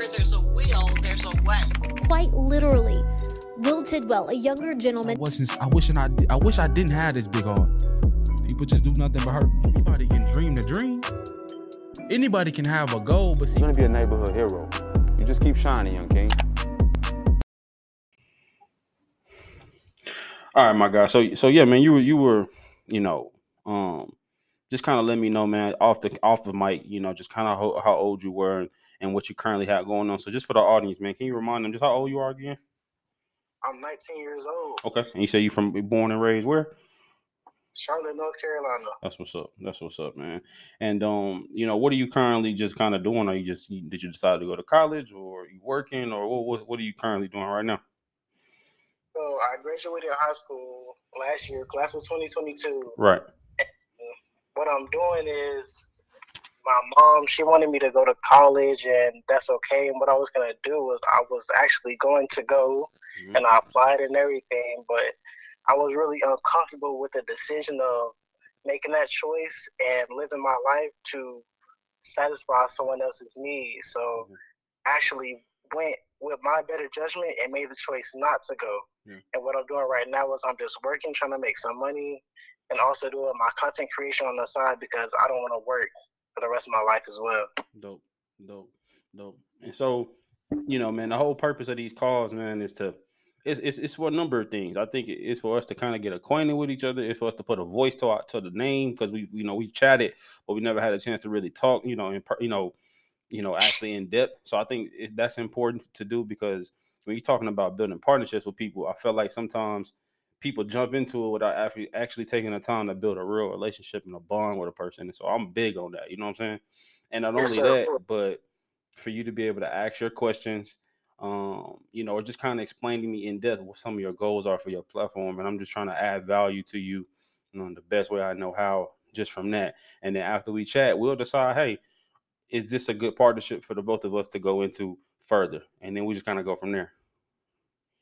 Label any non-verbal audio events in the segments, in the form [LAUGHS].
Where there's a will, there's a way. Quite literally. Will Tidwell, a younger gentleman. I wasn't. I wish I. I wish I didn't have this big heart. People just do nothing but hurt. Anybody can dream the dream. Anybody can have a goal, but see, You're gonna be a neighborhood hero. You just keep shining, young king. All right, my guy. So so yeah, man, you were you were, you know, um, just kind of let me know, man, off the off the mic, you know, just kind of how, how old you were and, and what you currently have going on. So just for the audience, man, can you remind them just how old you are again? I'm 19 years old. Okay. And you say you from born and raised where? Charlotte, North Carolina. That's what's up. That's what's up, man. And um, you know, what are you currently just kind of doing? Are you just did you decide to go to college or are you working or what what, what are you currently doing right now? So I graduated high school last year, class of 2022. Right. What I'm doing is my mom, she wanted me to go to college and that's okay. And what I was gonna do was I was actually going to go Mhm. and I applied and everything, but I was really uncomfortable with the decision of making that choice and living my life to satisfy someone else's needs. So Mhm. actually went with my better judgment and made the choice not to go. Yeah. And what I'm doing right now is I'm just working, trying to make some money and also doing my content creation on the side because I don't want to work for the rest of my life as well. Dope, dope, dope. And so, you know, man, the whole purpose of these calls, man, is to it's it's, it's for a number of things. I think it's for us to kind of get acquainted with each other. It's for us to put a voice to our, to the name because we you know we chatted, but we never had a chance to really talk. You know, in you know, you know, actually in depth. So I think that's important to do because when you're talking about building partnerships with people, I feel like sometimes people jump into it without actually actually taking the time to build a real relationship and a bond with a person. And so I'm big on that. You know what I'm saying? And not Yes, only sir. that, but for you to be able to ask your questions, um, you know, or just kind of explaining to me in depth what some of your goals are for your platform. And I'm just trying to add value to you, you know, the best way I know how, just from that. And then after we chat, we'll decide, hey, is this a good partnership for the both of us to go into further? And then we just kind of go from there.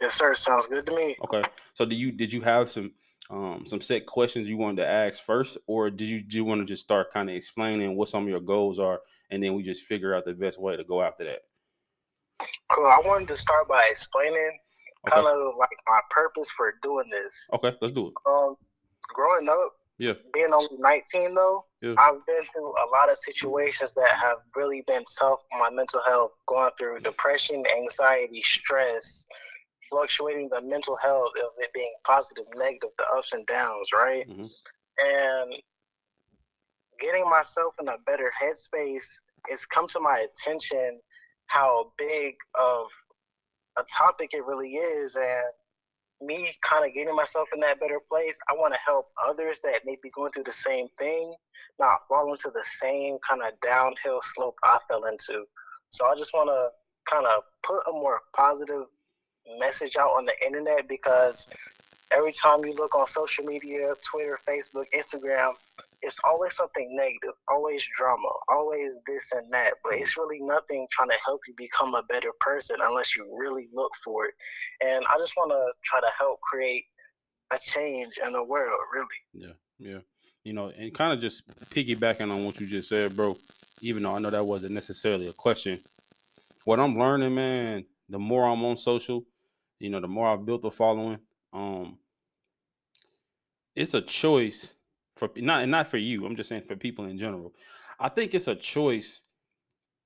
Yes, sir. Sounds good to me. Okay. So do you did you have some um some set questions you wanted to ask first, or did you do you want to just start kind of explaining what some of your goals are, and then we just figure out the best way to go after that? Cool. I wanted to start by explaining Okay. kind of like my purpose for doing this. Okay, let's do it. Um, growing up, Yeah. being only 19 though, Yeah. I've been through a lot of situations that have really been tough on my mental health, going through depression, anxiety, stress, fluctuating the mental health of it being positive, negative, the ups and downs, right? Mhm. And getting myself in a better headspace, it's come to my attention how big of a topic it really is and me kind of getting myself in that better place, I want to help others that may be going through the same thing, not fall into the same kind of downhill slope I fell into. So I just want to kind of put a more positive message out on the internet because every time you look on social media, Twitter, Facebook, Instagram, it's always something negative, always drama, always this and that. But it's really nothing trying to help you become a better person unless you really look for it. And I just want to try to help create a change in the world, really. Yeah, yeah. You know, and kind of just piggybacking on what you just said, bro. Even though I know that wasn't necessarily a question, what I'm learning, man, the more I'm on social, you know, the more I've built a following. Um, it's a choice for not not for you. I'm just saying for people in general. I think it's a choice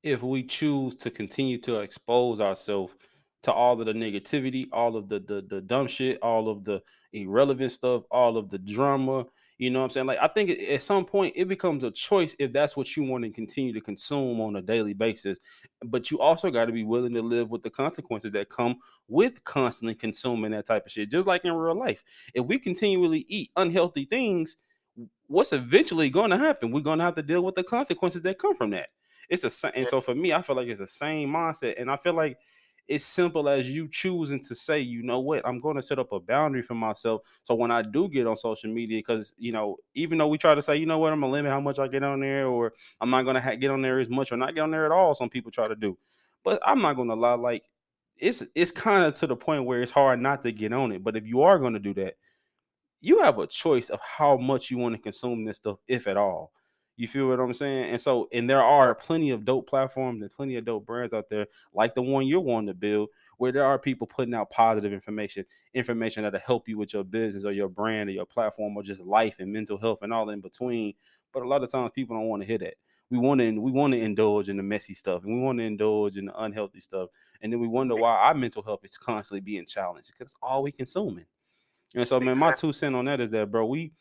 if we choose to continue to expose ourselves to all of the negativity, all of the, the the dumb shit, all of the irrelevant stuff, all of the drama. You know what I'm saying? Like I think at some point it becomes a choice if that's what you want to continue to consume on a daily basis. But you also got to be willing to live with the consequences that come with constantly consuming that type of shit. Just like in real life, if we continually eat unhealthy things, what's eventually going to happen? We're going to have to deal with the consequences that come from that. It's a and so for me, I feel like it's the same mindset, and I feel like it's simple as you choosing to say, you know what, I'm going to set up a boundary for myself. So when I do get on social media, because you know, even though we try to say, you know what, I'm gonna limit how much I get on there, or I'm not gonna ha- get on there as much, or not get on there at all. Some people try to do, but I'm not gonna lie, like it's it's kind of to the point where it's hard not to get on it. But if you are gonna do that, you have a choice of how much you want to consume this stuff, if at all. You feel what I'm saying? And so, and there are plenty of dope platforms and plenty of dope brands out there, like the one you're wanting to build, where there are people putting out positive information, information that'll help you with your business or your brand or your platform or just life and mental health and all in between. But a lot of times people don't want to hear that. We want to we want to indulge in the messy stuff and we want to indulge in the unhealthy stuff. And then we wonder why our mental health is constantly being challenged because it's all we consuming. And so, man, my two cent on that is that, bro, we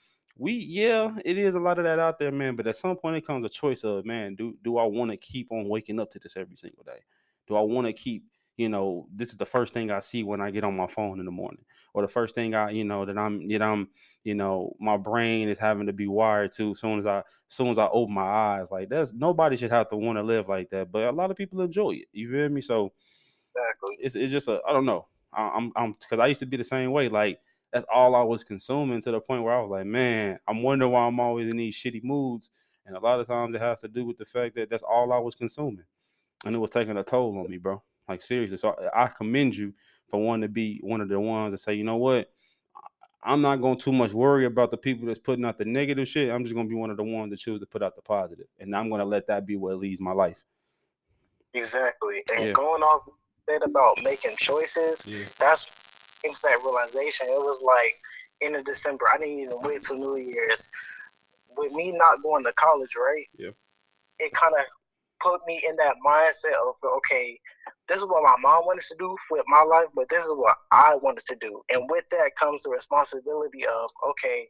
we yeah, it is a lot of that out there, man. But at some point, it comes a choice of, man, do do I want to keep on waking up to this every single day? Do I want to keep, you know, this is the first thing I see when I get on my phone in the morning, or the first thing I, you know, that I'm, that I'm, you know, my brain is having to be wired to as soon as I, as soon as I open my eyes. Like that's nobody should have to want to live like that, but a lot of people enjoy it. You feel me? So Exactly. it's it's just a I don't know. I, I'm I'm because I used to be the same way. Like that's all I was consuming to the point where I was like, man, I'm wondering why I'm always in these shitty moods. And a lot of times it has to do with the fact that that's all I was consuming, and it was taking a toll on me, bro. Like seriously. So I, I commend you for wanting to be one of the ones that say, you know what, I'm not going to too much worry about the people that's putting out the negative shit. I'm just going to be one of the ones that choose to put out the positive, and I'm going to let that be what leads my life. Exactly. And Yeah. going off that about making choices, Yeah. that's came to that realization. It was like in the December. I didn't even wait till New Year's. With me not going to college, right? Yeah. It kind of put me in that mindset of okay, this is what my mom wanted to do with my life, but this is what I wanted to do. And with that comes the responsibility of okay,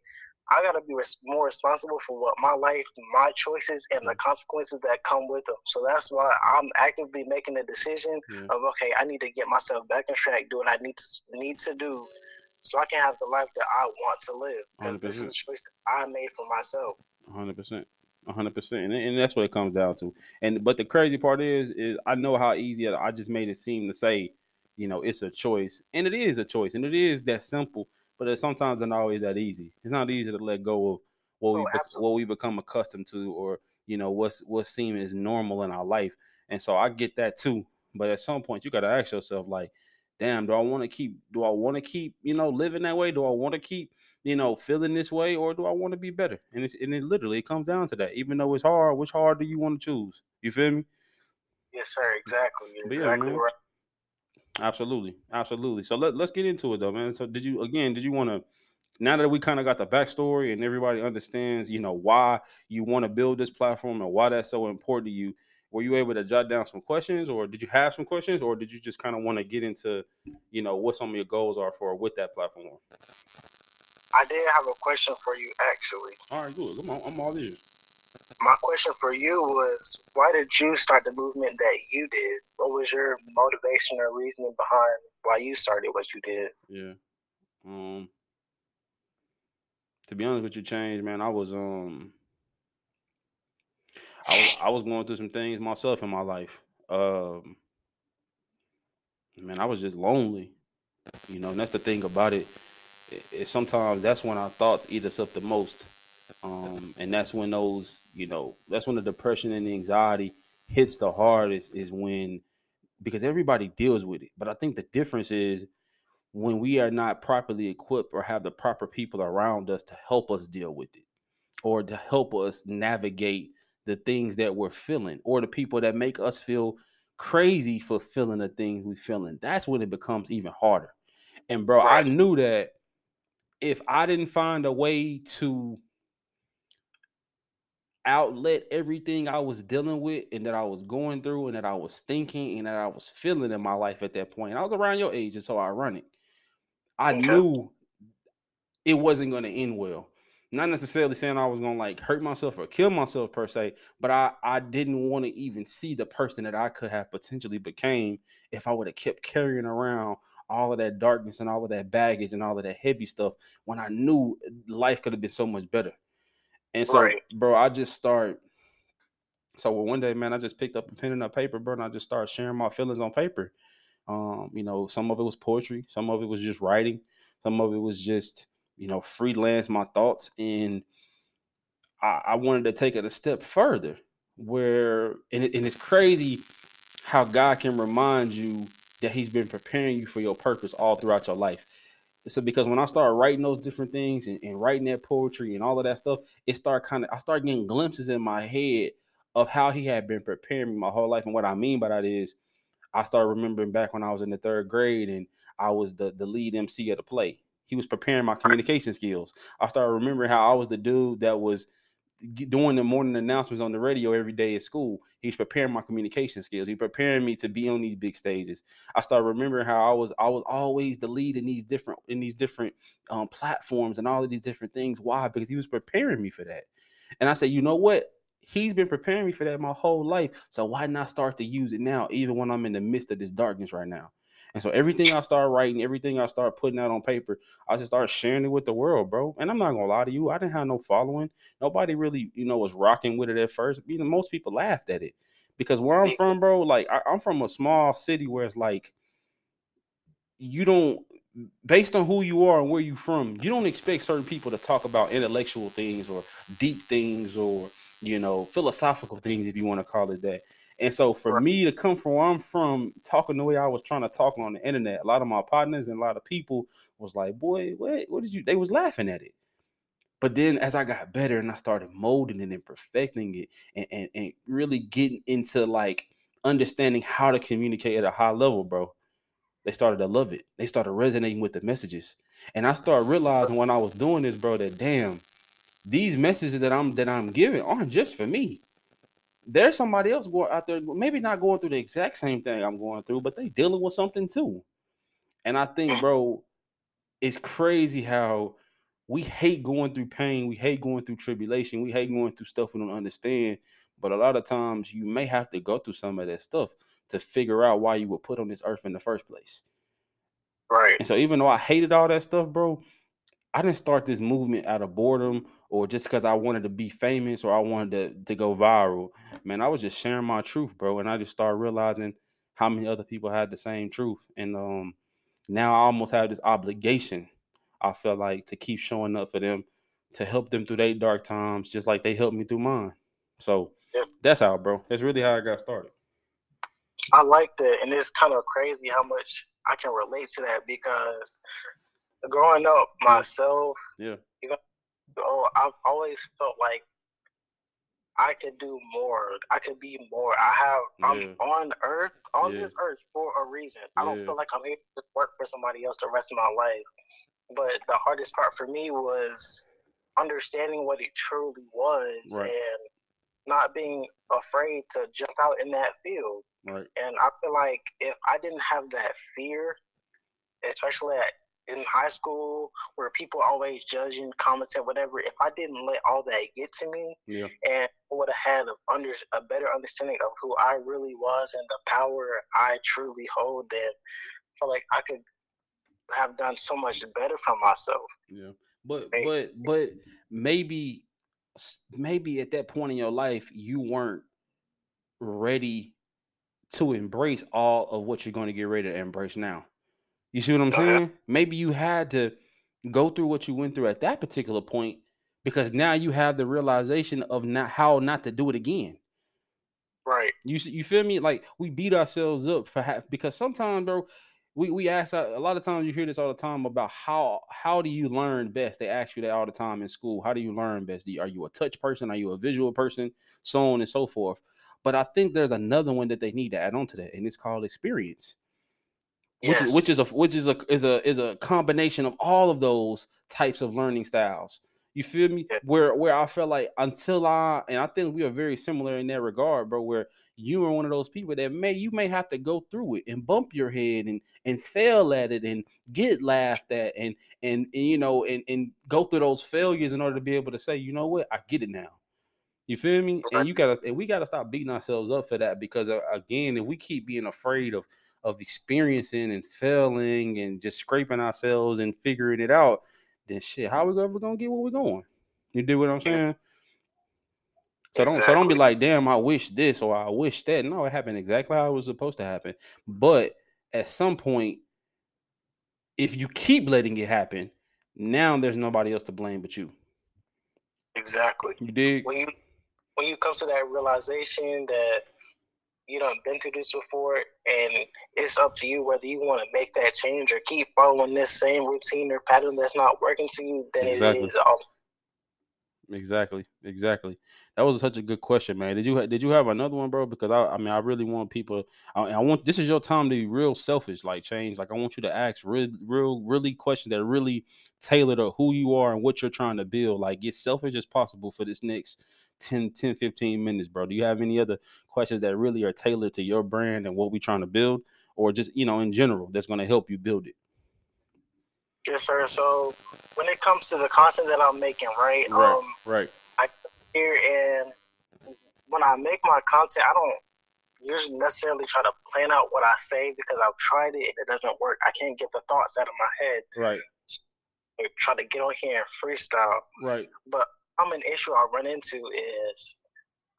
I gotta be res- more responsible for what my life, my choices, and the consequences that come with them. So that's why I'm actively making the decision of okay, I need to get myself back on track, do what I need to need to do, so I can have the life that I want to live. Because this is a choice that I made for myself. hundred percent, hundred percent, and and that's what it comes down to. And but the crazy part is, is I know how easy I just made it seem to say, you know, it's a choice, and it is a choice, and it is that simple. But it's sometimes not always that easy. It's not easy to let go of what we Oh, what we become accustomed to, or you know, what's what seems as normal in our life. And so I get that too. But at some point, you got to ask yourself, like, damn, do I want to keep? Do I want to keep, you know, living that way? Do I want to keep? you know, feeling this way, or do I want to be better? And it's and it literally it comes down to that. Even though it's hard, which hard do you want to choose? You feel me? Yes, sir. Exactly. You're But yeah, exactly man. right. Absolutely, absolutely. So let, let's get into it though, man. So did you again? Did you want to? Now that we kind of got the backstory and everybody understands, you know, why you want to build this platform and why that's so important to you, were you able to jot down some questions, or did you have some questions, or did you just kind of want to get into, you know, what some of your goals are for with that platform? I did have a question for you, actually. All right, good. Come on, I'm all ears. My question for you was, why did you start the movement that you did? What was your motivation or reasoning behind why you started what you did? Yeah. Um to be honest with you, change, man, I was um I was I was going through some things myself in my life. Um man, I was just lonely. You know, and that's the thing about it. It, it sometimes that's when our thoughts eat us up the most. Um, and that's when those, you know, that's when the depression and the anxiety hits the hardest is when because everybody deals with it. But I think the difference is when we are not properly equipped or have the proper people around us to help us deal with it or to help us navigate the things that we're feeling or the people that make us feel crazy for feeling the things we're feeling that's when it becomes even harder and bro i knew that if i didn't find a way to outlet everything i was dealing with and that i was going through and that i was thinking and that i was feeling in my life at that point i was around your age and so ironic I Okay. knew it wasn't going to end well. Not necessarily saying I was going to like hurt myself or kill myself per se, but I I didn't want to even see the person that I could have potentially became if I would have kept carrying around all of that darkness and all of that baggage and all of that heavy stuff when I knew life could have been so much better. And so, Right. bro, I just start. So one day, man, I just picked up a pen and a paper, bro, and I just started sharing my feelings on paper. Um, you know, some of it was poetry, some of it was just writing, some of it was just, you know, freelance my thoughts. And I, I wanted to take it a step further where, and, it, and it's crazy how God can remind you that He's been preparing you for your purpose all throughout your life. So because when I started writing those different things and, and writing that poetry and all of that stuff, it started kind of I started getting glimpses in my head of how he had been preparing me my whole life. And what I mean by that is I started remembering back when I was in the third grade and I was the the lead MC of the play. He was preparing my communication skills. I started remembering how I was the dude that was doing the morning announcements on the radio every day at school. He's preparing my communication skills. He's preparing me to be on these big stages. I started remembering how I was I was always the lead in these different in these different um, platforms and all of these different things. Why? Because he was preparing me for that. And I said, you know what? He's been preparing me for that my whole life. So why not start to use it now, even when I'm in the midst of this darkness right now? And so everything I start writing, everything I start putting out on paper, I just start sharing it with the world, bro. And I'm not gonna lie to you, I didn't have no following. Nobody really, you know, was rocking with it at first. You know, most people laughed at it because where I'm from, bro, like I, I'm from a small city where it's like you don't based on who you are and where you're from, you don't expect certain people to talk about intellectual things or deep things or you know philosophical things if you want to call it that. And so for Right. me to come from where I'm from, talking the way I was trying to talk on the internet, a lot of my partners and a lot of people was like, "Boy, what? What did you?" They was laughing at it. But then as I got better and I started molding it and perfecting it and, and, and really getting into like understanding how to communicate at a high level, bro, they started to love it. They started resonating with the messages. And I started realizing when I was doing this, bro, that damn, these messages that I'm that I'm giving aren't just for me. There's somebody else going out there, maybe not going through the exact same thing I'm going through, but they dealing with something too. And I think, bro, it's crazy how we hate going through pain, we hate going through tribulation, we hate going through stuff we don't understand. But a lot of times you may have to go through some of that stuff to figure out why you were put on this earth in the first place. Right. And so even though I hated all that stuff, bro, I didn't start this movement out of boredom or just because I wanted to be famous or I wanted to, to go viral. Man, I was just sharing my truth, bro. And I just started realizing how many other people had the same truth. And um now I almost have this obligation, I feel like, to keep showing up for them, to help them through their dark times, just like they helped me through mine. So Yep. that's how, bro. That's really how I got started. I like that, and it's kind of crazy how much I can relate to that because growing up myself, Yeah. you oh, I've always felt like I could do more. I could be more. I have. I'm on Earth, on Yeah. this Earth for a reason. I don't Yeah. feel like I'm able to work for somebody else the rest of my life. But the hardest part for me was understanding what it truly was Right. and not being afraid to jump out in that field. Right. And I feel like if I didn't have that fear, especially at, in high school where people always judging, commenting, whatever, if I didn't let all that get to me Yeah. and would have had a, under, a better understanding of who I really was and the power I truly hold, then I feel like I could have done so much better for myself. Yeah, but Right. but but maybe maybe at that point in your life you weren't ready to embrace all of what you're going to get ready to embrace now. You see what I'm saying? Maybe you had to go through what you went through at that particular point because now you have the realization of not how not to do it again. Right. You you feel me? Like we beat ourselves up for half because sometimes, bro, we we ask a lot of times you hear this all the time about how how do you learn best? They ask you that all the time in school. How do you learn best? You- Are you a touch person? Are you a visual person? So on and so forth. But I think there's another one that they need to add on to that, and it's called experience Yes. which is a which is a is a is a combination of all of those types of learning styles. You feel me? Yeah. Where where I felt like until I and I think we are very similar in that regard, bro. Where you are one of those people that may you may have to go through it and bump your head and and fail at it and get laughed at and and, and you know and and go through those failures in order to be able to say, you know what, I get it now. You feel me? Right. And you gotta and we gotta stop beating ourselves up for that because uh, again, if we keep being afraid of of experiencing and failing and just scraping ourselves and figuring it out, then shit, how we ever gonna get where we're going? You do what I'm saying? So don't so don't be like, damn, I wish this or I wish that. No, it happened exactly how it was supposed to happen. But at some point, if you keep letting it happen, now there's nobody else to blame but you. Exactly. You dig? when you when you come to that realization that you done been through this before and it's up to you whether you want to make that change or keep following this same routine or pattern that's not working to you. Then Exactly. it is all Exactly, exactly. That was such a good question, man. Did you did you have another one, bro? Because I, I mean, I really want people. I, I want this is your time to be real selfish, like change. Like I want you to ask real, real, really questions that really tailor to who you are and what you're trying to build. Like get selfish as possible for this next 10, 10, 15 minutes, bro. Do you have any other questions that really are tailored to your brand and what we're trying to build, or just you know in general that's going to help you build it? yes, sir. So when it comes to the content that I'm making, right? Right, Um, right. here and when I make my content, I don't usually necessarily try to plan out what I say because I've tried it and it doesn't work. I can't get the thoughts out of my head. Right, I try to get on here and freestyle. right. But common issue I run into is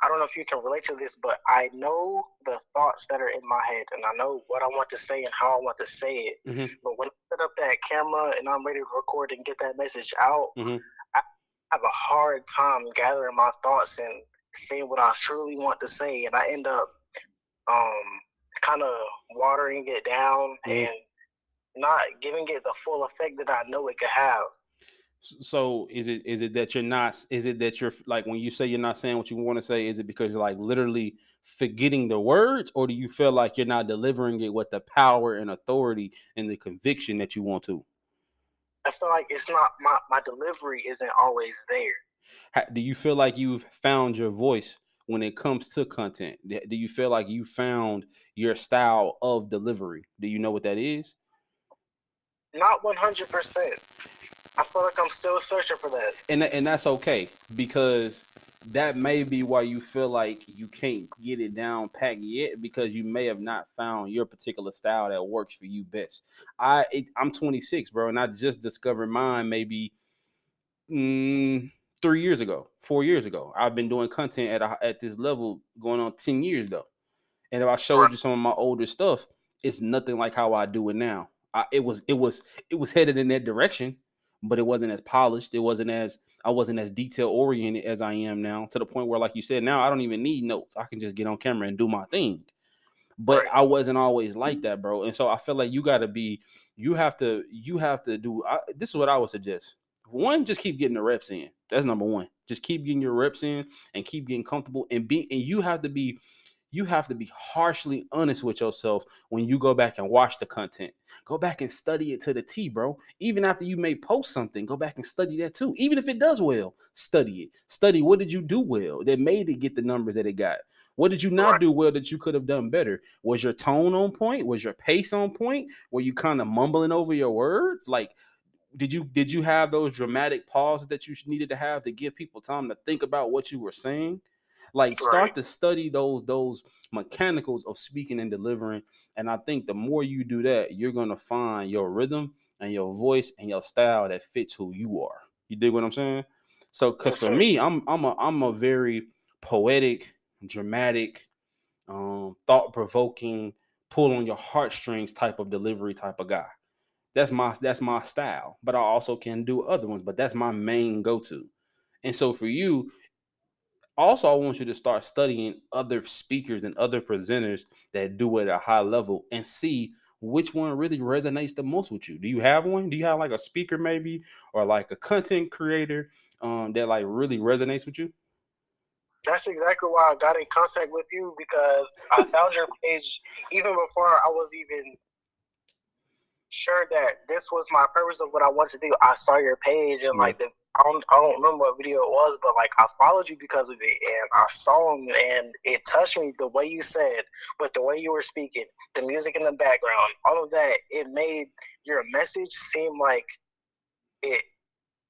I don't know if you can relate to this, but I know the thoughts that are in my head and I know what I want to say and how I want to say it. Mhm. But when I set up that camera and I'm ready to record and get that message out, Mhm. I have a hard time gathering my thoughts and saying what I truly want to say. And I end up um, kind of watering it down Mhm. and not giving it the full effect that I know it could have. So is it is it that you're not is it that you're like when you say you're not saying what you want to say is it because you're like literally forgetting the words or do you feel like you're not delivering it with the power and authority and the conviction that you want to? I feel like it's not my, my delivery isn't always there. Ha- Do you feel like you've found your voice when it comes to content? Do you feel like you found your style of delivery? Do you know what that is? Not one hundred percent. I feel like I'm still searching for that. and and that's okay because that may be why you feel like you can't get it down pat yet because you may have not found your particular style that works for you best. I it, I'm 26, bro, and I just discovered mine maybe mm, three years ago, four years ago. I've been doing content at a, at this level going on 10 years though, and if I showed you some of my older stuff, it's nothing like how I do it now. I, it was it was it was headed in that direction but it wasn't as polished. It wasn't as I wasn't as detail oriented as I am now. To the point where, like you said, now I don't even need notes. I can just get on camera and do my thing. But Right. I wasn't always like mm-hmm. that, bro. And so I feel like you got to be. You have to. You have to do. I, this is what I would suggest. One, just keep getting the reps in. That's number one. Just keep getting your reps in and keep getting comfortable. And be. And you have to be. You have to be harshly honest with yourself when you go back and watch the content. Go back and study it to the T, bro even after you may post something, go back and study that too. Even if it does well, study it. Study what did you do well that made it get the numbers that it got. What did you not do well that you could have done better? Was your tone on point? Was your pace on point? Were you kind of mumbling over your words? Like, did you did you have those dramatic pauses that you needed to have to give people time to think about what you were saying? Like, start Right. to study those those mechanicals of speaking and delivering. And I think the more you do that, you're gonna find your rhythm and your voice and your style that fits who you are. You dig what I'm saying? So, cause for me, I'm I'm a I'm a very poetic, dramatic, um, thought provoking, pull on your heartstrings type of delivery type of guy. That's my that's my style. But I also can do other ones. But that's my main go to. And so for you, also I want you to start studying other speakers and other presenters that do it at a high level and see which one really resonates the most with you. Do you have one? Do you have like a speaker maybe or like a content creator um that like really resonates with you? That's exactly why I got in contact with you because I found your page even before I was even sure that this was my purpose of what I wanted to do. I saw your page and like the I don't, I don't remember what video it was, but like I followed you because of it, and I saw him, and it touched me the way you said, with the way you were speaking, the music in the background, all of that. It made your message seem like it,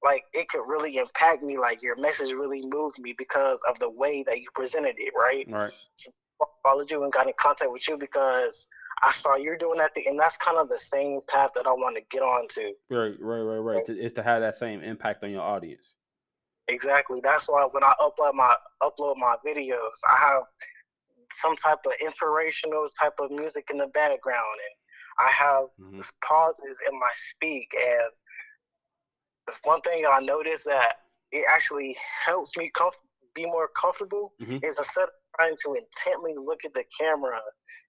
like it could really impact me. Like your message really moved me because of the way that you presented it, right? Right. followed you and got in contact with you because I saw you're doing that thing, and that's kind of the same path that I want to get on to. Right, right, right, right. To, it's to have that same impact on your audience. Exactly. That's why when I upload my upload my videos, I have some type of inspirational type of music in the background, and I have Mhm. pauses in my speak. And it's one thing I noticed that it actually helps me comf- be more comfortable Mhm. is instead of trying to intently look at the camera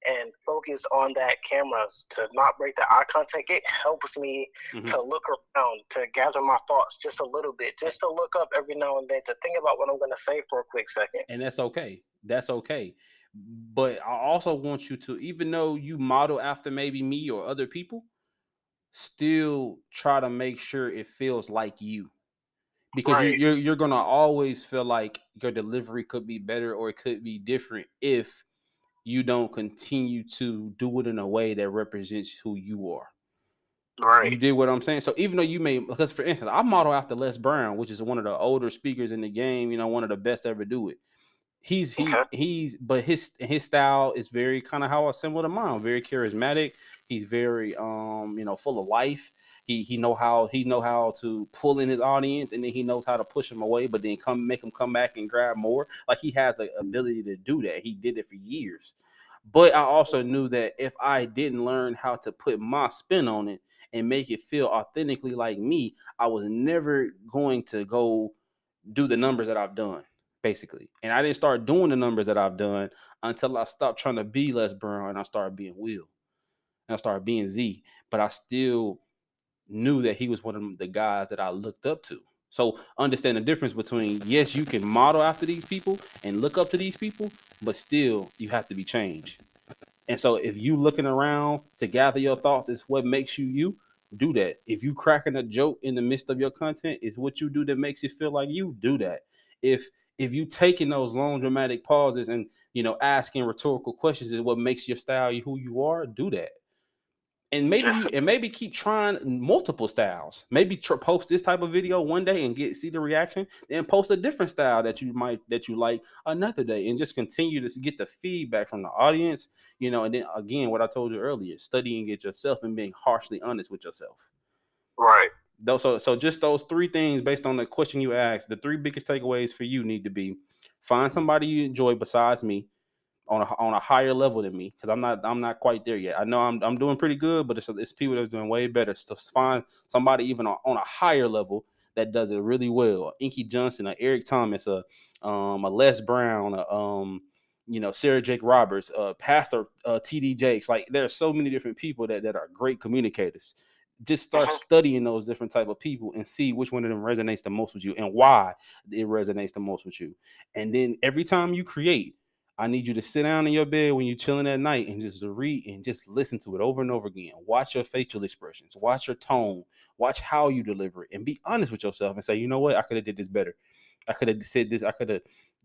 and focus on that camera to not break the eye contact, it helps me Mhm. to look around, to gather my thoughts just a little bit, just to look up every now and then to think about what I'm going to say for a quick second. and that's okay. That's okay. But I also want you to, even though you model after maybe me or other people, still try to make sure it feels like you. Because Right. you, you're you're gonna always feel like your delivery could be better or it could be different if you don't continue to do it in a way that represents who you are. Right. You did what I'm saying. So even though you may, because for instance, I model after Les Brown, which is one of the older speakers in the game. You know, one of the best ever do it. He's he Okay. he's, but his his style is very kind of how I similar to mine. Very charismatic. He's very um you know full of life. He he know how he know how to pull in his audience, and then he knows how to push them away, but then come make them come back and grab more. Like he has the ability to do that. He did it for years. But I also knew that if I didn't learn how to put my spin on it and make it feel authentically like me, I was never going to go do the numbers that I've done, basically. And I didn't start doing the numbers that I've done until I stopped trying to be Les Brown and I started being Will. And I started being Zee. But I still knew that he was one of the guys that I looked up to. So understand the difference between yes, you can model after these people and look up to these people, but still you have to be changed. And so if you looking around to gather your thoughts is what makes you you, do that. If you cracking a joke in the midst of your content is what you do that makes it feel like you, do that. If if you taking those long dramatic pauses and you know asking rhetorical questions is what makes your style who you are, do that. And maybe Just- and maybe keep trying multiple styles. Maybe tr- post this type of video one day and get see the reaction, then post a different style that you might that you like another day, and just continue to get the feedback from the audience. You know, and then again, what I told you earlier, studying it yourself and being harshly honest with yourself. Right. Those so so just those three things based on the question you asked. The three biggest takeaways for you need to be: find somebody you enjoy besides me on a on a higher level than me because I'm not I'm not quite there yet. I know I'm I'm doing pretty good, but it's it's people that's doing way better. So find somebody even on, on a higher level that does it really well. Inky Johnson, a Eric Thomas, a um a Les Brown, a um you know Sarah Jake Roberts, uh Pastor uh, TD Jakes. Like there are so many different people that that are great communicators. Just start Mhm. studying those different type of people and see which one of them resonates the most with you and why it resonates the most with you. And then every time you create, I need you to sit down in your bed when you're chilling at night and just read and just listen to it over and over again. Watch your facial expressions, watch your tone, watch how you deliver it, and be honest with yourself and say, you know what, I could have did this better. I could have said this. I could have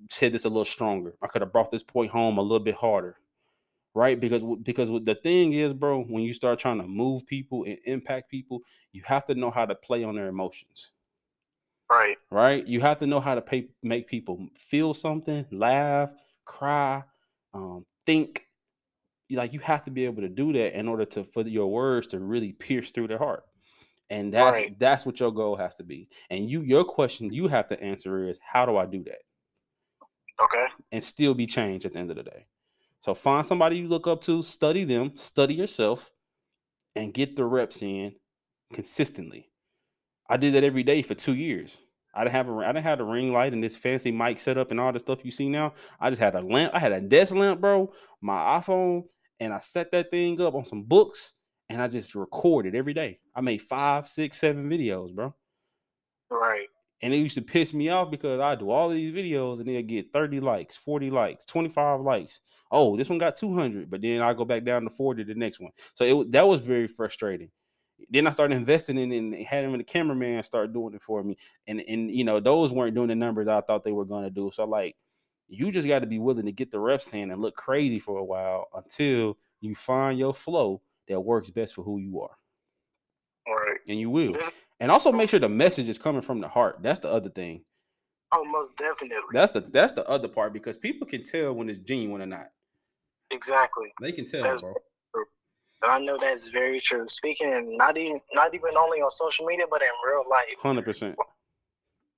said this a little stronger. I could have brought this point home a little bit harder, right? Because because the thing is, bro, when you start trying to move people and impact people, you have to know how to play on their emotions Right. right? You have to know how to pay, make people feel something, laugh, cry, um, think. Like you have to be able to do that in order to for your words to really pierce through their heart. And that's Right. that's what your goal has to be. And you your question you have to answer is how do I do that? Okay. and still be changed at the end of the day. So find somebody you look up to, study them, study yourself, and get the reps in consistently. I did that every day for two years. I didn't have a I didn't have a ring light and this fancy mic setup and all the stuff you see now. I just had a lamp. I had a desk lamp, bro, my iPhone, and I set that thing up on some books and I just recorded every day. I made five, six, seven videos, bro. Right. And it used to piss me off because I do all these videos and they'll get 30 likes, 40 likes, 25 likes. Oh, this one got 200, but then I go back down to 40 the next one. So it, that was very frustrating. Then I started investing in it and had him and the cameraman start doing it for me. And and you know, those weren't doing the numbers I thought they were gonna do. So like you just got to be willing to get the reps in and look crazy for a while until you find your flow that works best for who you are. Right. And you will. And also make sure the message is coming from the heart. That's the other thing. oh, most definitely. That's the that's the other part because people can tell when it's genuine or not. exactly. They can tell, That's bro. I know that's very true. Speaking not even not even only on social media, but in real life. Hundred percent.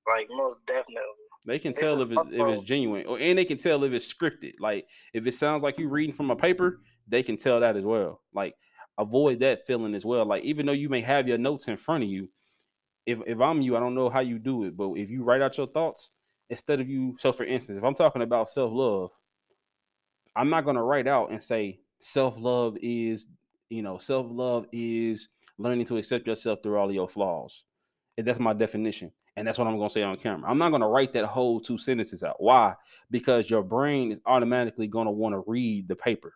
Like most definitely. They can This tell if, it, if it's genuine, or and they can tell if it's scripted. Like if it sounds like you reading from a paper, they can tell that as well. Like avoid that feeling as well. Like even though you may have your notes in front of you, if if I'm you, I don't know how you do it, but if you write out your thoughts instead of you. So, for instance, if I'm talking about self love, I'm not gonna write out and say self love is, you know, self love is learning to accept yourself through all of your flaws. And that's my definition. And that's what I'm gonna say on camera. I'm not gonna write that whole two sentences out. Why? Because your brain is automatically gonna want to read the paper.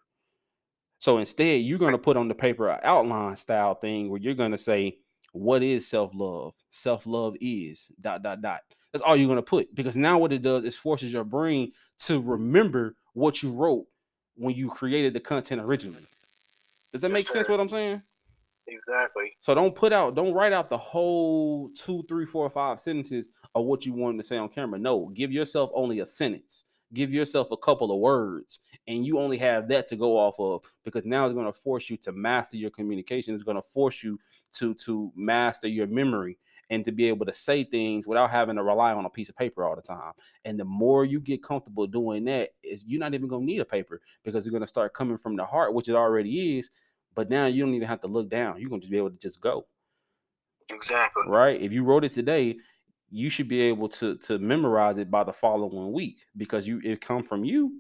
So instead, you're gonna put on the paper an outline style thing where you're gonna say, "What is self love? Self love is dot dot dot." That's all you're gonna put because now what it does is forces your brain to remember what you wrote when you created the content originally. Does that Yes, make sense? What I'm saying? Exactly. So don't put out, don't write out the whole two, three, four, five sentences of what you wanted to say on camera. No, give yourself only a sentence. Give yourself a couple of words, and you only have that to go off of because now it's going to force you to master your communication. It's going to force you to to master your memory and to be able to say things without having to rely on a piece of paper all the time. And the more you get comfortable doing that, is you're not even going to need a paper because it's going to start coming from the heart, which it already is. But now you don't even have to look down. You're gonna just be able to just go. Exactly. Right. If you wrote it today, you should be able to to memorize it by the following week because you it come from you.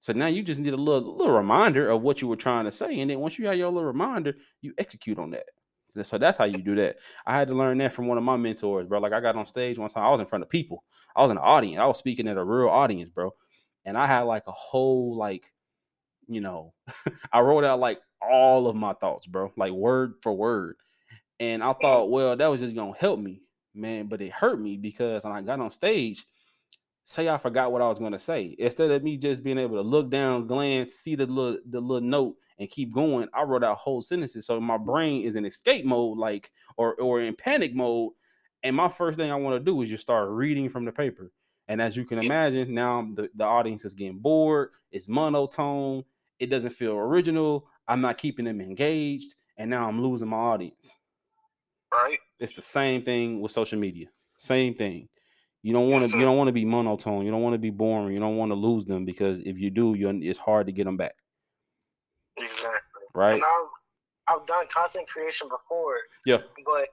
So now you just need a little little reminder of what you were trying to say. And then once you have your little reminder, you execute on that. So, so that's how you do that. I had to learn that from one of my mentors, bro. Like I got on stage one time, I was in front of people. I was in the audience. I was speaking at a real audience, bro. And I had like a whole like, you know, [LAUGHS] I wrote out like all of my thoughts, bro, like word for word. And I thought, well, that was just gonna help me, man. But it hurt me because when I got on stage, say I forgot what I was gonna say. Instead of me just being able to look down, glance, see the little the little note, and keep going, I wrote out whole sentences. So my brain is in escape mode, like or or in panic mode. And my first thing I want to do is just start reading from the paper. And as you can imagine, now the, the audience is getting bored, it's monotone, it doesn't feel original. I'm not keeping them engaged, and now I'm losing my audience. Right. It's the same thing with social media. Same thing. You don't want to. Yes, you don't want to be monotone. You don't want to be boring. You don't want to lose them because if you do, it's hard to get them back. Exactly. Right? And I've I've done content creation before, Yeah. but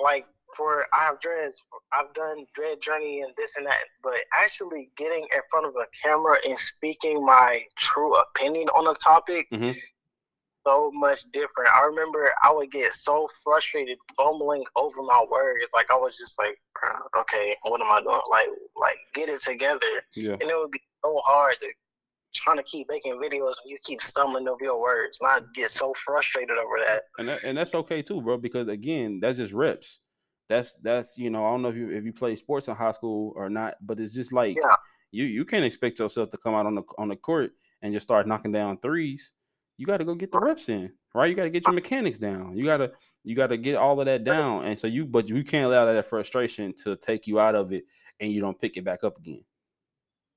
like for I have dreads, I've done dread journey and this and that, but actually getting in front of a camera and speaking my true opinion on a topic Mhm. So much different. I remember I would get so frustrated fumbling over my words, like I was just like, okay, what am I doing? Like, like get it together, Yeah. and it would be so hard to trying to keep making videos when you keep stumbling over your words, and I get so frustrated over that. and that, and that's okay too, bro. Because again, that's just reps. That's that's you know I don't know if you if you play sports in high school or not, but it's just like Yeah. you you can't expect yourself to come out on the on the court and just start knocking down threes. You got to go get the reps in, right? You got to get your mechanics down. You got to you got to get all of that down, and so you but you can't allow that frustration to take you out of it, and you don't pick it back up again.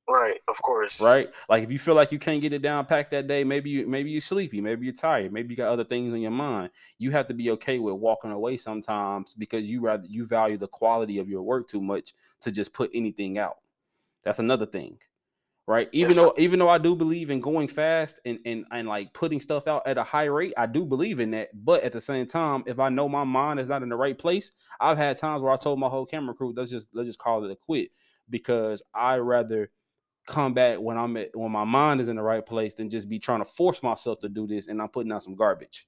Right, of course. right? Like if you feel like you can't get it down packed that day, maybe you maybe you're sleepy, maybe you're tired, maybe you got other things on your mind. You have to be okay with walking away sometimes because you rather you value the quality of your work too much to just put anything out. That's another thing. Right. Even Yes, though even though I do believe in going fast and, and and like putting stuff out at a high rate, I do believe in that. But at the same time, if I know my mind is not in the right place, I've had times where I told my whole camera crew, let's just let's just call it a quit because I rather come back when I'm at when my mind is in the right place than just be trying to force myself to do this and I'm putting out some garbage.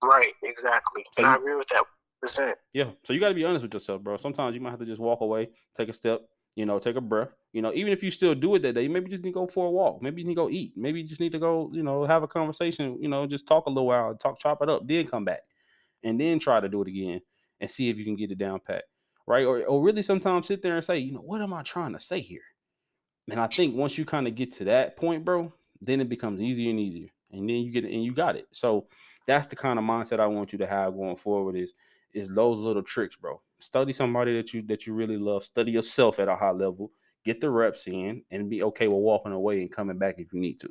Right, exactly. So and I agree with that percent. Yeah. So you got to be honest with yourself, bro. Sometimes you might have to just walk away, take a step, you know, take a breath. You know, even if you still do it that day, maybe just need to go for a walk. Maybe you need to go eat. Maybe you just need to go, you know, have a conversation, you know, just talk a little while, talk, chop it up, then come back. And then try to do it again and see if you can get it down pat. Right. Or, or really sometimes sit there and say, you know, what am I trying to say here? And I think once you kind of get to that point, bro, then it becomes easier and easier. And then you get it and you got it. So that's the kind of mindset I want you to have going forward is is those little tricks, bro. Study somebody that you that you really love. Study yourself at a high level. Get the reps in and be okay with walking away and coming back if you need to.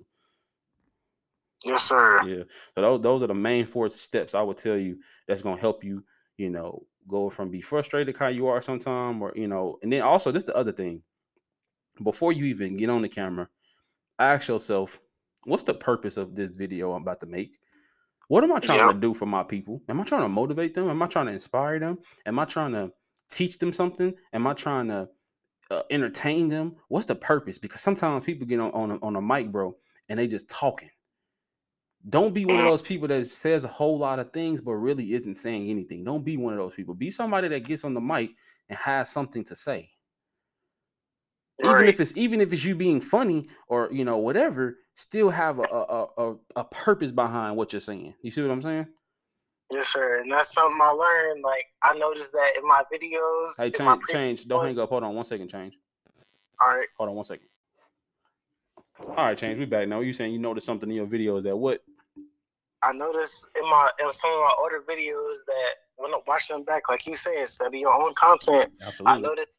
Yes, sir. Yeah. So those, those are the main four steps I would tell you that's gonna help you, you know, go from be frustrated how you are sometime or you know, and then also this is the other thing. Before you even get on the camera, ask yourself, what's the purpose of this video I'm about to make? What am I trying Yeah. to do for my people? Am I trying to motivate them? Am I trying to inspire them? Am I trying to teach them something? Am I trying to uh, entertain them? What's the purpose? Because sometimes people get on on a, on a mic, bro, and they just talking. Don't be one of those people that says a whole lot of things but really isn't saying anything. Don't be one of those people. Be somebody that gets on the mic and has something to say. Even if it's even if it's you being funny or you know whatever, still have a a, a, a- purpose behind what you're saying. You see what I'm saying? Yes, sir. And that's something I learned. Like I noticed that in my videos. Hey, change, change. Don't hang up. Hold on one second. Change. All right. Hold on one second. All right, change. We back now. You saying you noticed something in your videos that what? I noticed in my in some of my older videos that when I watch them back, like you said, study your own content. Absolutely. I noticed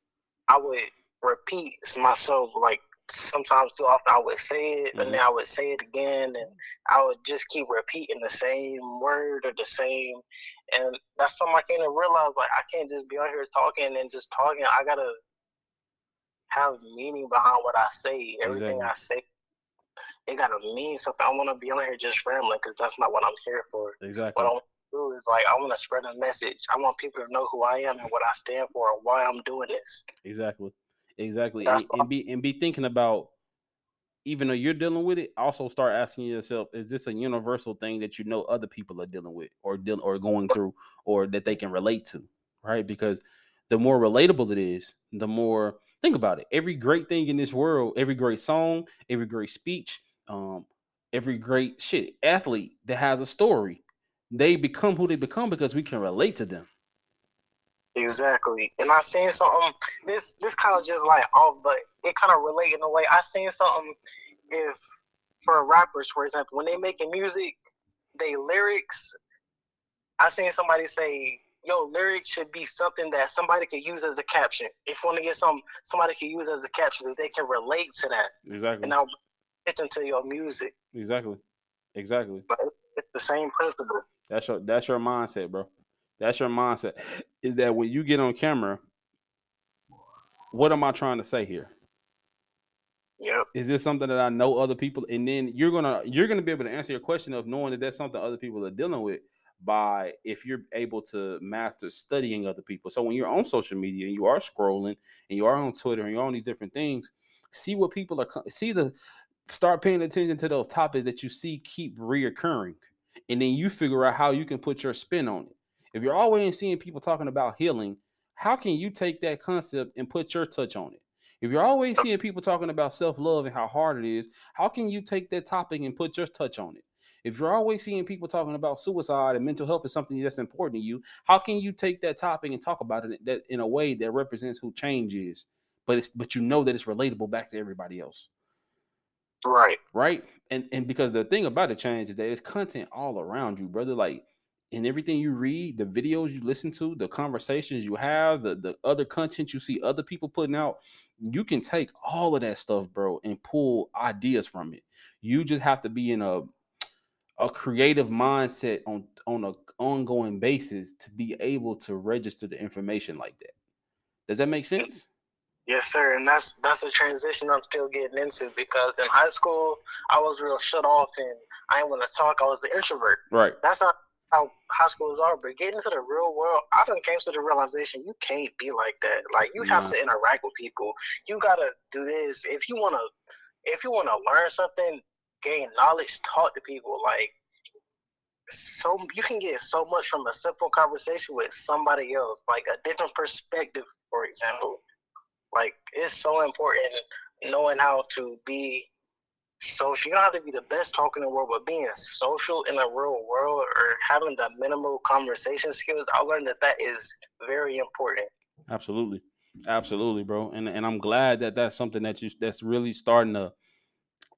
I would repeat myself like sometimes too often. I would say it, Mhm. and then I would say it again, and I would just keep repeating the same word or the same. And that's something I came to realize. Like I can't just be out here talking and just talking. I gotta have meaning behind what I say. Everything I say, it gotta mean something. I want to be on here just rambling because that's not what I'm here for. Exactly. What I want to do is like I want to spread a message. I want people to know who I am and what I stand for and why I'm doing this. Exactly. Exactly. And, and be and be thinking about even though you're dealing with it, also start asking yourself, is this a universal thing that you know other people are dealing with or deal or going through or that they can relate to? Right? Because the more relatable it is, the more think about it. Every great thing in this world, every great song, every great speech, um, every great shit athlete that has a story, they become who they become because we can relate to them. Exactly. And I seen something. This this kind of just like off, but it kind of relate in a way. I seen something. If for rappers, for example, when they making music, they lyrics. I seen somebody say, "Yo, lyrics should be something that somebody could use as a caption. If you want to get some, somebody can use as a caption because they can relate to that. Exactly. And now listen to your music, Exactly. Exactly. but it's the same principle. That's your that's your mindset, bro. That's your mindset. Is that when you get on camera, what am I trying to say here? Yep. Is this something that I know other people? And then you're gonna you're gonna be able to answer your question of knowing that that's something other people are dealing with by if you're able to master studying other people. So when you're on social media and you are scrolling and you are on Twitter and you're on these different things, see what people are see the start paying attention to those topics that you see keep reoccurring, and then you figure out how you can put your spin on it. If you're always seeing people talking about healing, how can you take that concept and put your touch on it? If you're always seeing people talking about self love and how hard it is, how can you take that topic and put your touch on it? If you're always seeing people talking about suicide and mental health is something that's important to you, how can you take that topic and talk about it that in a way that represents who change is, but it's but you know that it's relatable back to everybody else, Right. right? And and because the thing about the change is that it's content all around you, brother. Like in everything you read, the videos you listen to, the conversations you have, the the other content you see other people putting out, you can take all of that stuff, bro, and pull ideas from it. You just have to be in a a creative mindset on on a ongoing basis to be able to register the information like that. Does that make sense? Yes, sir. And that's that's a transition I'm still getting into because in high school I was real shut off and I didn't want to talk. I was an introvert. Right. That's how, how high schools are. But getting into the real world, I done came to the realization you can't be like that. Like you have to interact with people. You gotta do this. If you wanna if you wanna learn something, gain knowledge, talk to people. Like so you can get so much from a simple conversation with somebody else, like a different perspective, for example. Like it's so important knowing how to be social. You don't have to be the best talker in the world, but being social in the real world or having the minimal conversation skills, I learned that that is very important. Absolutely. Absolutely, bro. And and I'm glad that that's something that you that's really starting to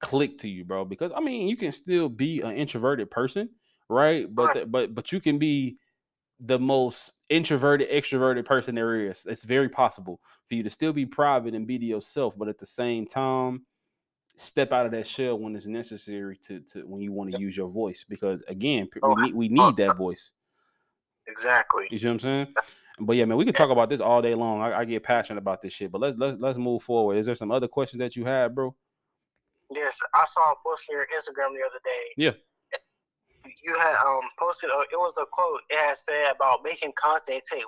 click to you, bro. Because I mean, you can still be an introverted person, right? But the- but but you can be the most introverted extroverted person there is. It's very possible for you to still be private and be to yourself, but at the same time step out of that shell when it's necessary to to when you want to use your voice because again, Oh, we need we need that voice. Exactly. You see what I'm saying? But yeah, man, we could talk about this all day long. I, I get passionate about this shit. But let's let's let's move forward. Is there some other questions that you had, bro? Yes, I saw a post on your Instagram the other day. Yeah. You had um posted a, it was a quote it had said about making content take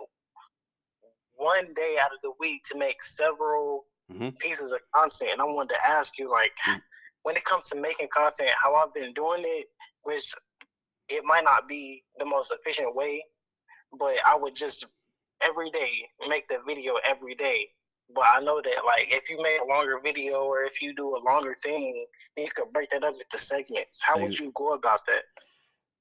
one day out of the week to make several Mhm. pieces of content. And I wanted to ask you, like, Mm. when it comes to making content, how I've been doing it, which it might not be the most efficient way, but I would just every day make the video every day. But I know that like if you make a longer video or if you do a longer thing, then you could break that up into segments. How would you go about that?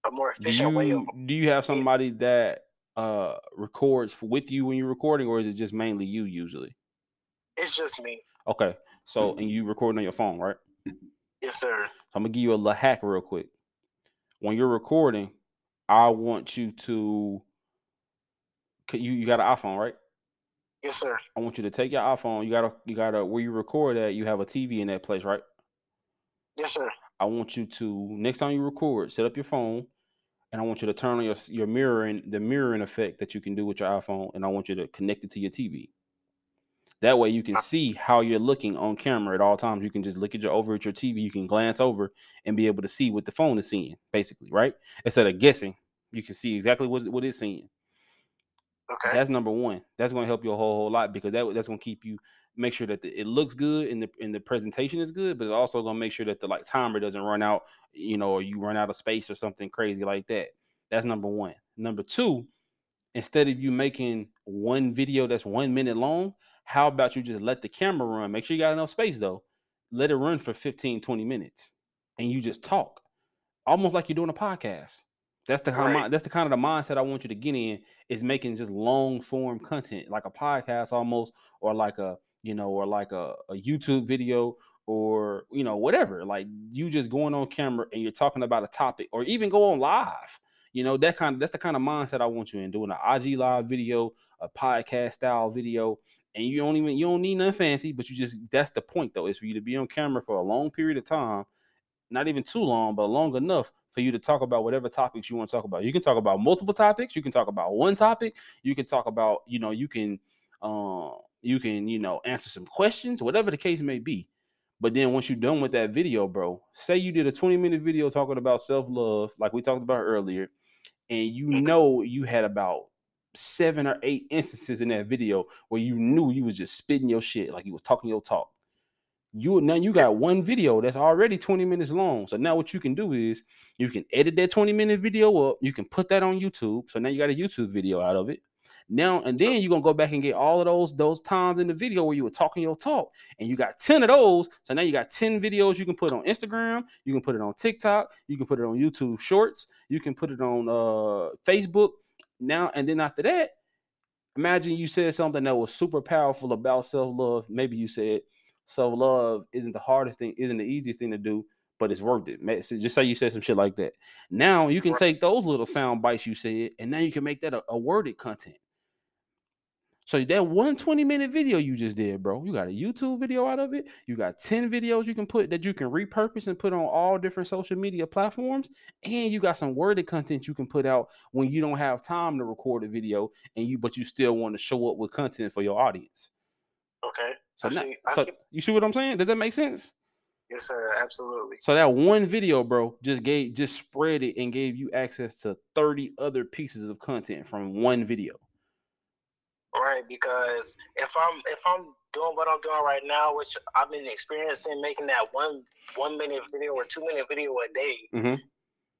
A more Do efficient way of do you have somebody that uh records with you when you're recording, or is it just mainly you usually? It's just me. Okay, so and you recording on your phone, right? Yes, sir. So I'm gonna give you a little hack real quick. When you're recording, I want you to you you got an iPhone, right? Yes, sir. I want you to take your iPhone. You gotta you gotta where you record at. You have a TV in that place, right? Yes, sir. I want you to next time you record, set up your phone, and I want you to turn on your your mirroring the mirroring effect that you can do with your iPhone, and I want you to connect it to your TV. That way you can see how you're looking on camera at all times. You can just look at your over at your TV. You can glance over and be able to see what the phone is seeing, basically, right? Instead of guessing, you can see exactly what what it's seeing. Okay. That's number one. That's going to help you a whole whole lot because that that's going to keep you make sure that the, it looks good and the and the presentation is good, but it's also going to make sure that the like timer doesn't run out, you know, or you run out of space or something crazy like that. That's number one. Number two, instead of you making one video that's one minute long, how about you just let the camera run? Make sure you got enough space though. Let it run for 15, 20 minutes and you just talk almost like you're doing a podcast. That's the kind of Right. mi- that's the kind of the mindset I want you to get in is making just long form content like a podcast almost or like a you know or like a, a YouTube video or you know whatever like you just going on camera and you're talking about a topic or even go on live you know that kind of that's the kind of mindset I want you in doing an IG live video a podcast style video and you don't even you don't need nothing fancy but you just that's the point though is for you to be on camera for a long period of time not even too long, but long enough for you to talk about whatever topics you want to talk about. You can talk about multiple topics. You can talk about one topic. You can talk about, you know, you can, uh, you can, you know, answer some questions, whatever the case may be. But then once you're done with that video, bro, say you did a 20 minute video talking about self love, like we talked about earlier, and you know you had about seven or eight instances in that video where you knew you was just spitting your shit, like you was talking your talk you now you got one video that's already 20 minutes long. So now what you can do is you can edit that 20 minute video up, you can put that on YouTube. So now you got a YouTube video out of it. Now and then you're gonna go back and get all of those those times in the video where you were talking your talk, and you got 10 of those. So now you got 10 videos you can put on Instagram, you can put it on TikTok, you can put it on YouTube Shorts, you can put it on uh Facebook. Now and then after that, imagine you said something that was super powerful about self-love. Maybe you said self-love isn't the hardest thing, isn't the easiest thing to do, but it's worth it. Just say you said some shit like that. Now you can take those little sound bites you said, and now you can make that a, a worded content. So that one 20 minute video you just did, bro, you got a YouTube video out of it. You got 10 videos you can put that you can repurpose and put on all different social media platforms. And you got some worded content you can put out when you don't have time to record a video and you but you still want to show up with content for your audience. Okay. So, I now, see. So see. you see what I'm saying? Does that make sense? Yes, sir. Absolutely. So that one video, bro, just gave just spread it and gave you access to 30 other pieces of content from one video. Right, because if I'm if I'm doing what I'm doing right now, which I've been experiencing making that one one minute video or two minute video a day, Mhm. if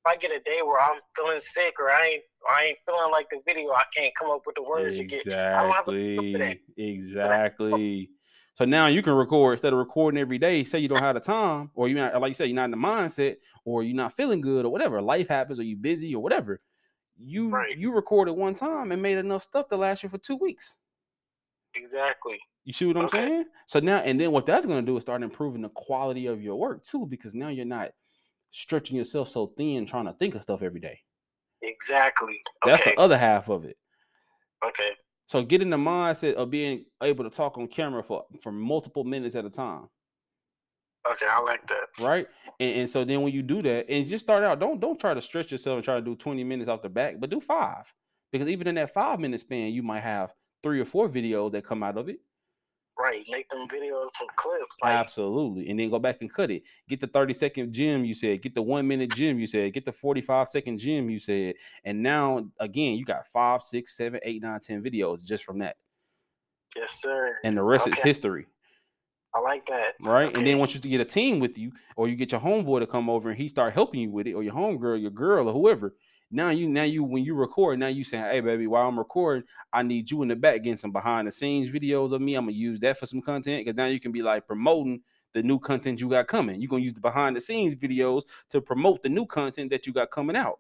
I get a day where I'm feeling sick or I ain't I ain't feeling like the video, I can't come up with the words to get. I don't have a clue for that. Exactly. Exactly. So now you can record instead of recording every day. Say you don't have the time, or you're not, like you said, you're not in the mindset, or you're not feeling good, or whatever. Life happens, or you busy, or whatever. You Right. you recorded one time and made enough stuff to last you for two weeks. Exactly. You see what I'm Okay. saying? So now, and then what that's going to do is start improving the quality of your work too, because now you're not stretching yourself so thin trying to think of stuff every day. Exactly. That's the other half of it. okay. So get in the mindset of being able to talk on camera for for multiple minutes at a time, Okay. I like that. right? And, and so then when you do that, and just start out, don't don't try to stretch yourself and try to do 20 minutes off the back, but do five. Because even in that five minute span, you might have three or four videos that come out of it. Right. Make them videos, some clips. Like Absolutely. And then go back and cut it. Get the 30 second gym, you said. Get the one minute gym, you said. Get the 45 second gym, you said. And now, again, you got five, six, seven, eight, nine, ten videos just from that. yes, sir. And the rest is history. I like that. right? And then once you to get a team with you, or you get your homeboy to come over and he start helping you with it, or your homegirl, your girl, or whoever. Now you, now you, when you record, now you saying, "Hey, baby, while I'm recording, I need you in the back getting some behind the scenes videos of me. I'm gonna use that for some content because now you can be like promoting the new content you got coming. You're gonna use the behind the scenes videos to promote the new content that you got coming out.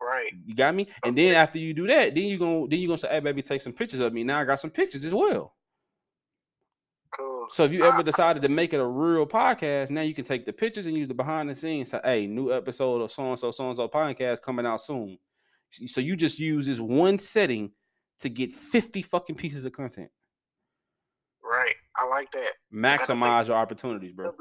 Right. You got me? And then after you do that, then you gonna then you gonna say, "Hey, baby, take some pictures of me." Now I got some pictures as well. Cool. So if you ever decided to make it a real podcast, now you can take the pictures and use the behind the scenes. Say, hey, new episode of so and so, so and so podcast coming out soon. So you just use this one setting to get 50 fucking pieces of content. Right. I like that. Maximize your opportunities, bro.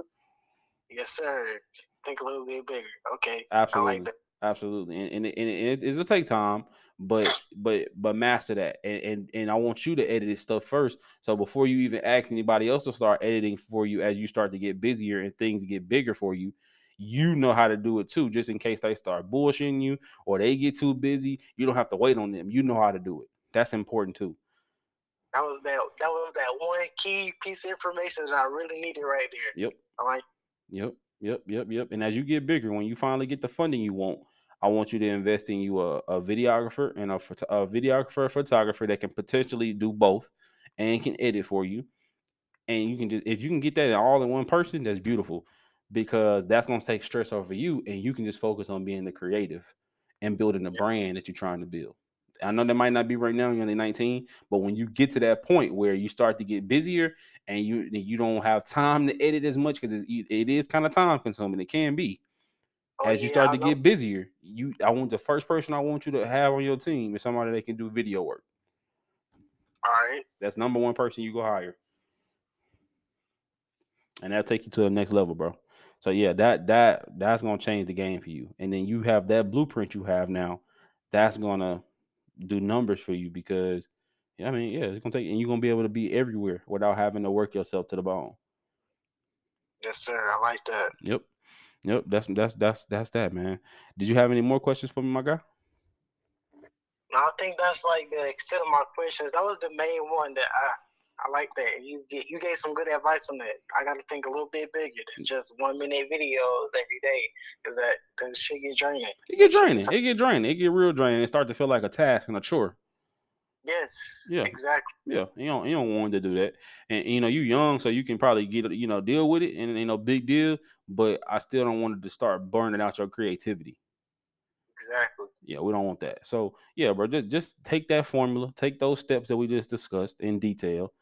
Yes, sir. Think a little bit bigger. Okay. Absolutely. I like that. Absolutely. And, and, it- and it, it'll take time, but but but master that. And, and and I want you to edit this stuff first. So before you even ask anybody else to start editing for you as you start to get busier and things get bigger for you, you know how to do it too, just in case they start bullshitting you or they get too busy. You don't have to wait on them. You know how to do it. That's important too. That was that. That was that one key piece of information that I really needed right there. Yep. I like. Yep, yep, yep, yep. And as you get bigger, when you finally get the funding you want, I want you to invest in you a, a videographer and a, a videographer, a photographer that can potentially do both and can edit for you. And you can just if you can get that all in one person, that's beautiful because that's gonna take stress off of you, and you can just focus on being the creative and building the brand that you're trying to build. I know that might not be right now, you're only 19, but when you get to that point where you start to get busier and you you don't have time to edit as much because it, it is kind of time consuming. It can be Oh, as you yeah, start to get busier. You, I want the first person I want you to have on your team is somebody that can do video work. All right. That's number one person you go hire, and that'll take you to the next level, bro. So yeah, that that that's gonna change the game for you. And then you have that blueprint you have now. That's gonna do numbers for you because, yeah, I mean, yeah, it's gonna take, and you're gonna be able to be everywhere without having to work yourself to the bone. Yes, sir. I like that. Yep. Yep. That's that's that's that's that, man. Did you have any more questions for me, my guy? No, I think that's like the extent of my questions. That was the main one that I I like that. You get you gave some good advice on that. I got to think a little bit bigger Mm. than just one minute videos every day, cause that cause shit get draining. It get draining. It get draining. It get real draining. It start to feel like a task and a chore. Yes. Yeah. Exactly. Yeah, you don't you don't want to do that. And you know, you young, so you can probably get you know deal with it, and it ain't no big deal. But I still don't want it to start burning out your creativity. Exactly. Yeah, we don't want that. So yeah, bro, just just take that formula, take those steps that we just discussed in detail,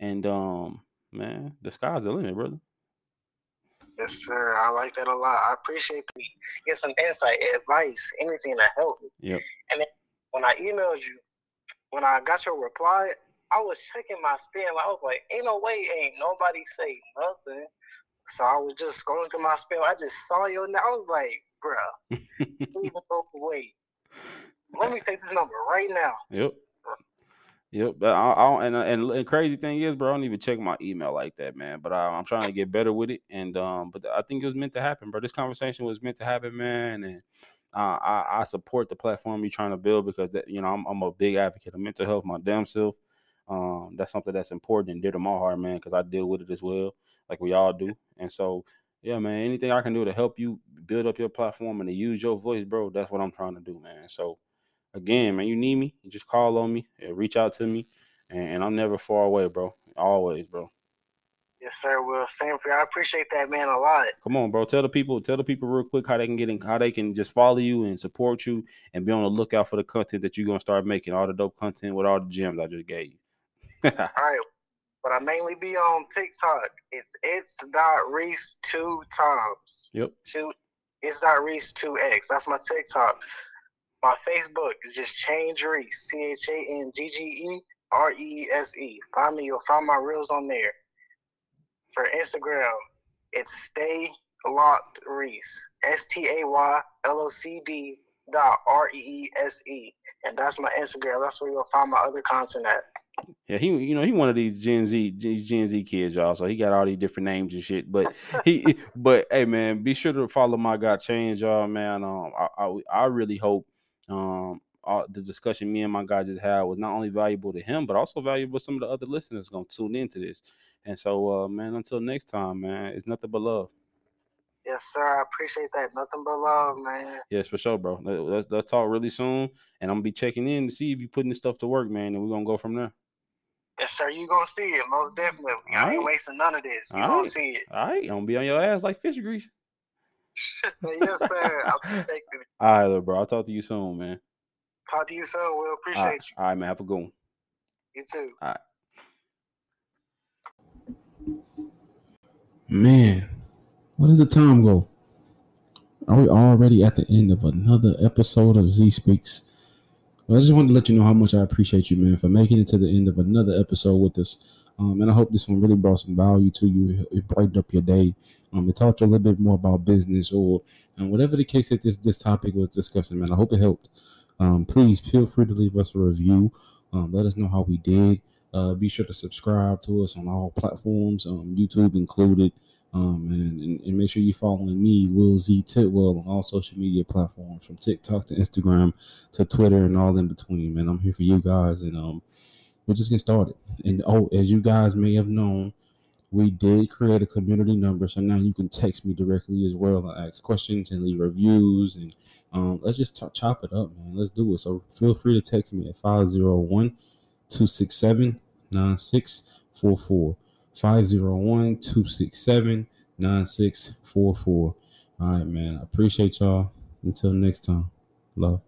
and um, man, the sky's the limit, brother. Yes, sir. I like that a lot. I appreciate the get some insight, advice, anything to help me. Yep. And then when I emailed you, when I got your reply, I was checking my spam. I was like, ain't no way, ain't nobody say nothing. So I was just scrolling through my spam. I just saw your name. I was like, bruh, [LAUGHS] even go. Let me take this number right now. Yep. Yep. But I, I don't, and, and and crazy thing is, bro, I don't even check my email like that, man. But I, I'm trying to get better with it, and um, but I think it was meant to happen, bro. This conversation was meant to happen, man, and uh, I I support the platform you're trying to build because that you know I'm I'm a big advocate of mental health, my damn self. Um, that's something that's important and dear to my heart, man, because I deal with it as well, like we all do. And so, yeah, man, anything I can do to help you build up your platform and to use your voice, bro, that's what I'm trying to do, man. So again, man, you need me, just call on me, reach out to me, and, and I'm never far away, bro. Always, bro. Yes, sir. Will same for you. I appreciate that man a lot. Come on, bro. Tell the people, tell the people real quick how they can get in, how they can just follow you and support you and be on the lookout for the content that you're gonna start making, all the dope content with all the gems I just gave you. [LAUGHS] All right. But I mainly be on TikTok. It's it's dot Reese two times. Yep. Two it's dot Reese two X. That's my TikTok. My Facebook is just change Reese. C H A N G G E R E S E. Find me, you'll find my reels on there. For Instagram, it's stay locked Reese. S T A Y L O C D dot R E E S E. And that's my Instagram. That's where you'll find my other content at. Yeah, he you know he one of these Gen Z these Gen Z kids, y'all. So he got all these different names and shit. But he [LAUGHS] but hey man, be sure to follow my guy Change, y'all, man. Um I I, I really hope um all the discussion me and my guy just had was not only valuable to him, but also valuable to some of the other listeners gonna tune into this. And so, uh, man, until next time, man, it's nothing but love. Yes, sir. I appreciate that. Nothing but love, man. Yes, for sure, bro. Let- Let's let's talk really soon, and I'm gonna be checking in to see if you're putting this stuff to work, man, and we're gonna go from there. Yes, sir. You gonna see it, most definitely. I ain't Alright. wasting none of this. You gonna Alright. see it. All right, I'm gonna be on your ass like fish grease. [LAUGHS] yes, sir. Expecting [LAUGHS] it. All right, bro. I'll talk to you soon, man. Talk to you soon. Will appreciate right, you. all right, man. Have a good one. You too. All right. Man, where does the time go? Are we already at the end of another episode of Zee Speaks? Well, I just wanted to let you know how much I appreciate you, man, for making it to the end of another episode with us. Um, and I hope this one really brought some value to you. It brightened up your day. Um, it taught you a little bit more about business or and whatever the case that this this topic was discussing, man. I hope it helped. Um, please feel free to leave us a review. Um, let us know how we did. Uh, be sure to subscribe to us on all platforms, um, YouTube included. Um, and, and, and make sure you're following me, Will Zee Tidwell, on all social media platforms from TikTok to Instagram to Twitter and all in between, man. I'm here for you guys, and um, we're just getting started. And oh, as you guys may have known, we did create a community number, so now you can text me directly as well and ask questions and leave reviews. And um, let's just t- chop it up, man. Let's do it. So feel free to text me at 501 267 9644. 501 267 9644. All right, man. I appreciate y'all. Until next time. Love.